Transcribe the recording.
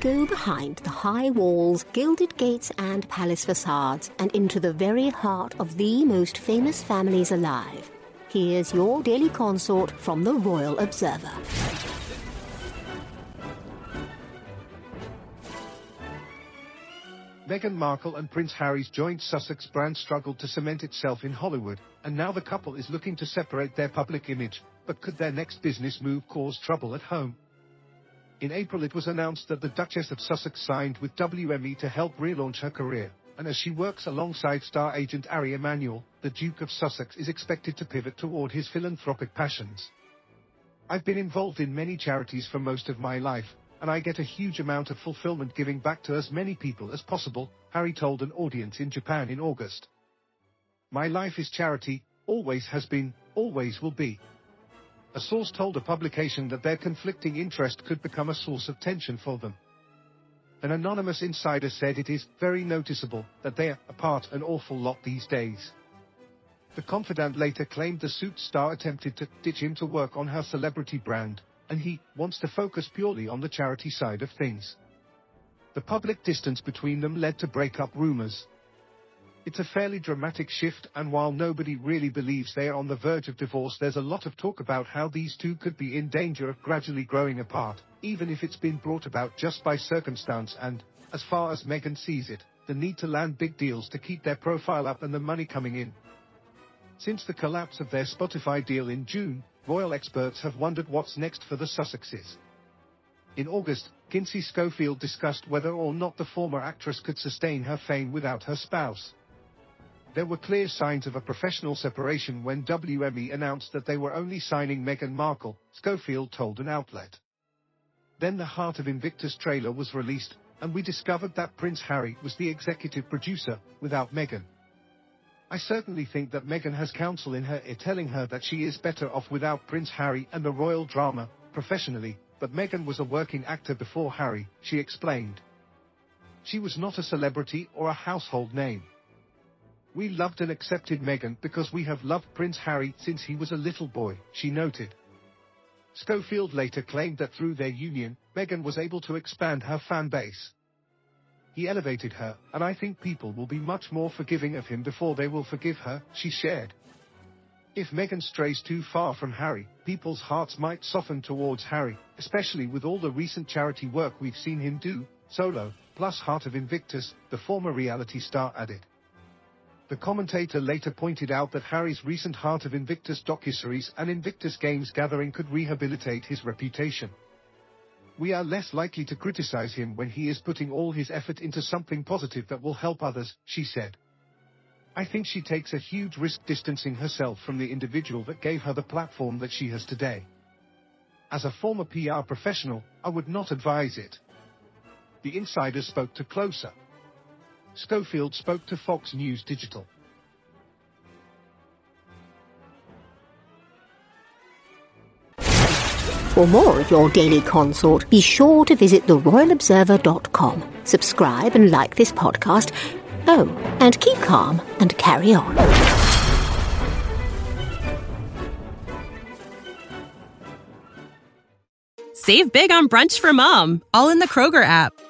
Go behind the high walls, gilded gates, and palace facades and into the very heart of the most famous families alive. Here's your daily consort from the Royal Observer. Meghan Markle and Prince Harry's joint Sussex brand struggled to cement itself in Hollywood, and now the couple is looking to separate their public image. But could their next business move cause trouble at home? In April it was announced that the Duchess of Sussex signed with WME to help relaunch her career, and as she works alongside star agent Ari Emanuel, the Duke of Sussex is expected to pivot toward his philanthropic passions. I've been involved in many charities for most of my life, and I get a huge amount of fulfillment giving back to as many people as possible, Harry told an audience in Japan in August. My life is charity, always has been, always will be. A source told a publication that their conflicting interest could become a source of tension for them. An anonymous insider said it is very noticeable that they are apart an awful lot these days. The confidant later claimed the Suits star attempted to ditch him to work on her celebrity brand, and he wants to focus purely on the charity side of things. The public distance between them led to breakup rumors. It's a fairly dramatic shift, and while nobody really believes they are on the verge of divorce, there's a lot of talk about how these two could be in danger of gradually growing apart, even if it's been brought about just by circumstance and, as far as Meghan sees it, the need to land big deals to keep their profile up and the money coming in. Since the collapse of their Spotify deal in June, royal experts have wondered what's next for the Sussexes. In August, Kinsey Schofield discussed whether or not the former actress could sustain her fame without her spouse. There were clear signs of a professional separation when WME announced that they were only signing Meghan Markle, Schofield told an outlet. Then the Heart of Invictus trailer was released, and we discovered that Prince Harry was the executive producer, without Meghan. I certainly think that Meghan has counsel in her ear telling her that she is better off without Prince Harry and the royal drama, professionally, but Meghan was a working actor before Harry, she explained. She was not a celebrity or a household name. We loved and accepted Meghan because we have loved Prince Harry since he was a little boy, she noted. Schofield later claimed that through their union, Meghan was able to expand her fan base. He elevated her, and I think people will be much more forgiving of him before they will forgive her, she shared. If Meghan strays too far from Harry, people's hearts might soften towards Harry, especially with all the recent charity work we've seen him do, solo, plus Heart of Invictus, the former reality star added. The commentator later pointed out that Harry's recent Heart of Invictus docuseries and Invictus Games gathering could rehabilitate his reputation we are less likely to criticize him when he is putting all his effort into something positive that will help others, she said. I think she takes a huge risk distancing herself from the individual that gave her the platform that she has today. As a former PR professional, I would not advise it. The insider spoke to Closer. Schofield spoke to Fox News Digital. For more of your daily consort, be sure to visit theroyalobserver.com. Subscribe and like this podcast. Oh, and keep calm and carry on. Save big on brunch for mom, all in the Kroger app.